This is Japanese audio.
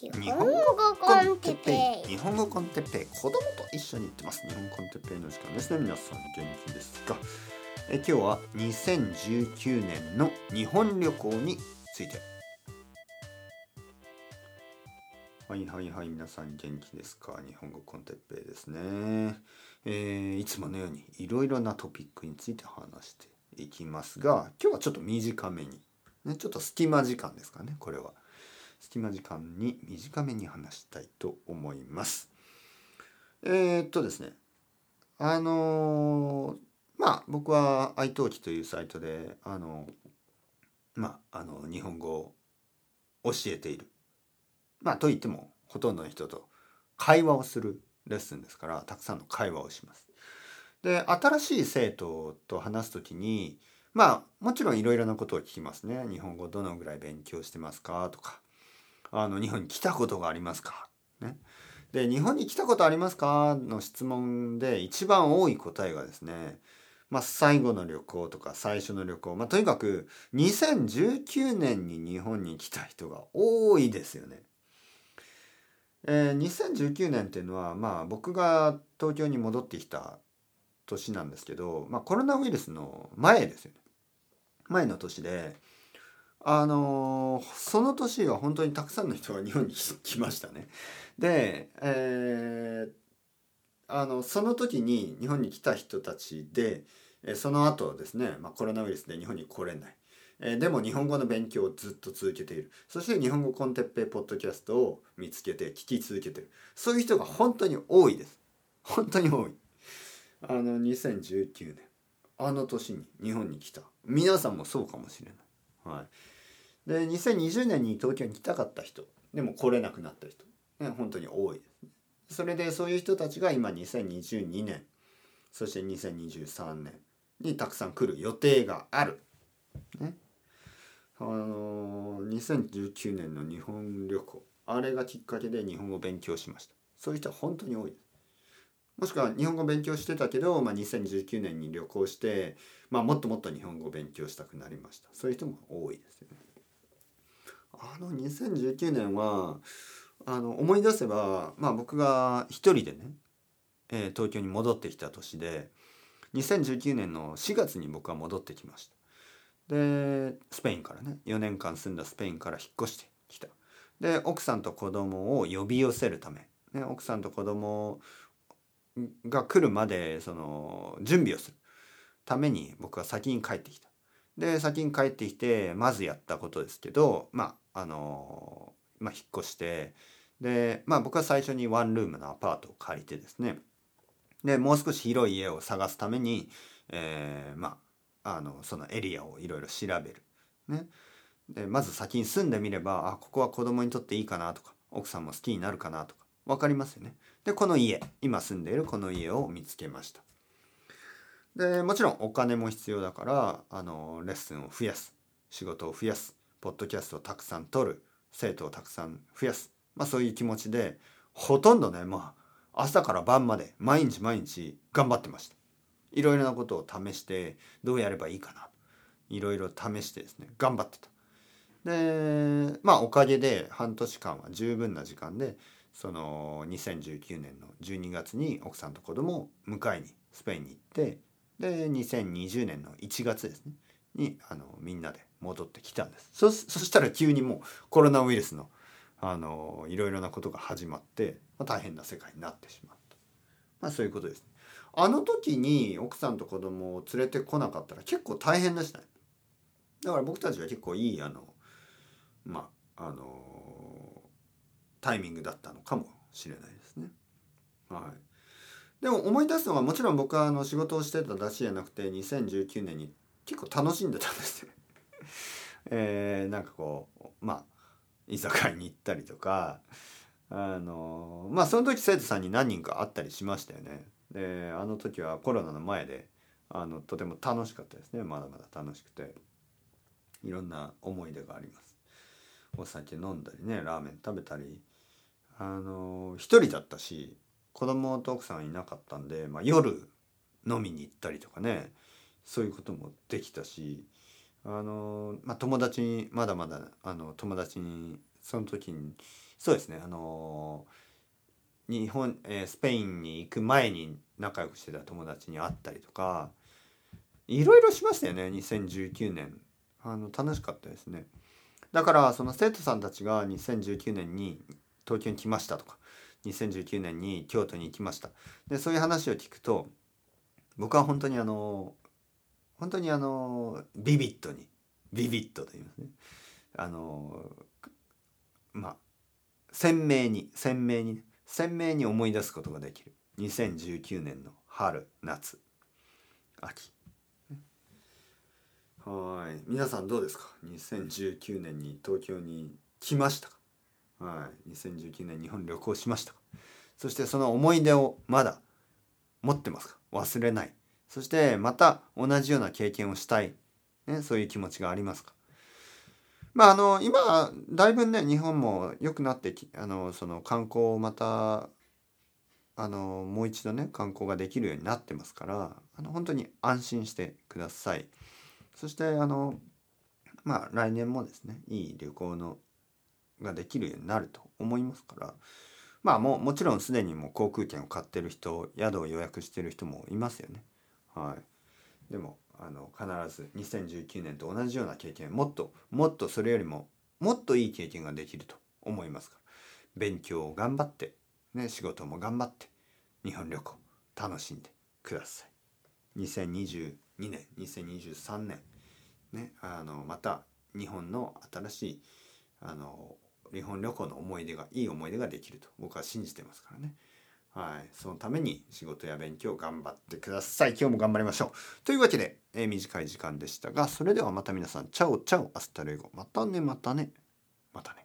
日本語コンテッペイ。日本語コンテッペイ。子供と一緒に行ってます。日本コンテッペイの時間ですね。皆さん元気ですか？え今日は2019年の日本旅行について。はいはい。はい皆さん元気ですか？日本語コンテッペイですね。えー、いつものようにいろいろなトピックについて話していきますが今日はちょっと短めに。ねちょっと隙間時間ですかねこれは。隙間時間に短めに話したいと思います。えー、っとですねあのー、まあ僕は iTalki というサイトであのまああの日本語を教えている。まあといってもほとんどの人と会話をするレッスンですからたくさんの会話をします。で新しい生徒と話す時にまあもちろんいろいろなことを聞きますね。日本語どのぐらい勉強してますかとかあの日本に来たことがありますか、ね、で日本に来たことありますか？の質問で一番多い答えがですね、まあ、最後の旅行とか最初の旅行、まあ、とにかく2019年に日本に来た人が多いですよね。えー、2019年っていうのはまあ僕が東京に戻ってきた年なんですけど、まあ、コロナウイルスの前ですよね。前の年であのその年は本当にたくさんの人が日本に来ましたね。で、えー、あのその時に日本に来た人たちでその後ですね、まあ、コロナウイルスで日本に来れない。え、でも日本語の勉強をずっと続けている。そして日本語コンテッペイポッドキャストを見つけて聞き続けている。そういう人が本当に多いです。本当に多い。あの2019年あの年に日本に来た皆さんもそうかもしれない。はい、で2020年に東京に来たかった人でも来れなくなった人、ね、本当に多いです。それでそういう人たちが今2022年そして2023年にたくさん来る予定がある。ね、あの2019年の日本旅行あれがきっかけで日本語を勉強しました。そういう人は本当に多いです。もしくは日本語勉強してたけど、まあ、2019年に旅行して、まあ、もっともっと日本語を勉強したくなりましたそういう人も多いですよね。あの2019年はあの思い出せば、まあ、僕が一人でね、えー、東京に戻ってきた年で2019年の4月に僕は戻ってきました。でスペインからね4年間住んだスペインから引っ越してきた。で奥さんと子供を呼び寄せるため、ね、奥さんと子供が来るまでその準備をするために僕は先に帰ってきた。で先に帰ってきてまずやったことですけどまああのまあ引っ越してでまあ僕は最初にワンルームのアパートを借りてですね。でもう少し広い家を探すために、えー、まああのそのエリアをいろいろ調べる。ね、でまず先に住んでみればあここは子供にとっていいかなとか奥さんも好きになるかなとか分かりますよね。でこの家今住んでいるこの家を見つけました。でもちろんお金も必要だからあのレッスンを増やす。仕事を増やす。ポッドキャストをたくさん取る生徒をたくさん増やす。まあそういう気持ちでほとんどねまあ朝から晩まで毎日毎日頑張ってました。いろいろなことを試してどうやればいいかな。いろいろ試してですね頑張ってた。でまあおかげで半年間は十分な時間でその2019年の12月に奥さんと子供を迎えにスペインに行ってで2020年の1月ですねにあのみんなで戻ってきたんです。そそしたら急にもうコロナウイルスのあのいろいろなことが始まって、まあ、大変な世界になってしまった、まあ、そういうことです、ね、あの時に奥さんと子供を連れてこなかったら結構大変でしたねだから僕たちは結構いいあのまああのタイミングだったのかもしれないですね。はい、でも思い出すのはもちろん僕はあの仕事をしてただしじゃなくて2019年に結構楽しんでたんですよ。えー、なんかこうまあ居酒屋に行ったりとかあのまあその時生徒さんに何人か会ったりしましたよね。であの時はコロナの前であのとても楽しかったですねまだまだ楽しくていろんな思い出があります。お酒飲んだりねラーメン食べたりあの一人だったし子供と奥さんいなかったんで、まあ、夜飲みに行ったりとかねそういうこともできたしあのまあ友達にまだまだあの友達にその時にそうですねあの日本、えー、スペインに行く前に仲良くしてた友達に会ったりとかいろいろしましたよね2019年あの楽しかったですね。だからその生徒さんたちが2019年に東京に来ましたとか2019年に京都に行きました。でそういう話を聞くと僕は本当にあの本当にあのビビッドにビビッドと言いますね。あのまあ鮮明に鮮明に鮮明に思い出すことができる。2019年の春夏秋。はい。皆さんどうですか？2019年に東京に来ましたか？はい。2019年日本旅行しましたか？そしてその思い出をまだ持ってますか？忘れない。そしてまた同じような経験をしたい、ね、そういう気持ちがありますか？まああの今だいぶね日本も良くなってきあのその観光をまたあのもう一度ね観光ができるようになってますからあの本当に安心してください。そしてあのまあ来年もですねいい旅行のができるようになると思いますからまあもうもちろんすでにもう航空券を買ってる人宿を予約してる人もいますよね。はい、でもあの必ず2019年と同じような経験もっともっとそれよりももっといい経験ができると思いますから勉強を頑張って、ね、仕事も頑張って日本旅行楽しんでください。2022年2023年ねあのまた日本の新しいあの日本旅行の思い出がいい思い出ができると僕は信じてますからね。はい、そのために仕事や勉強頑張ってください。今日も頑張りましょう。というわけで、えー、短い時間でしたが、それではまた皆さん、 ciao ciao、hasta luego。またね、またね。また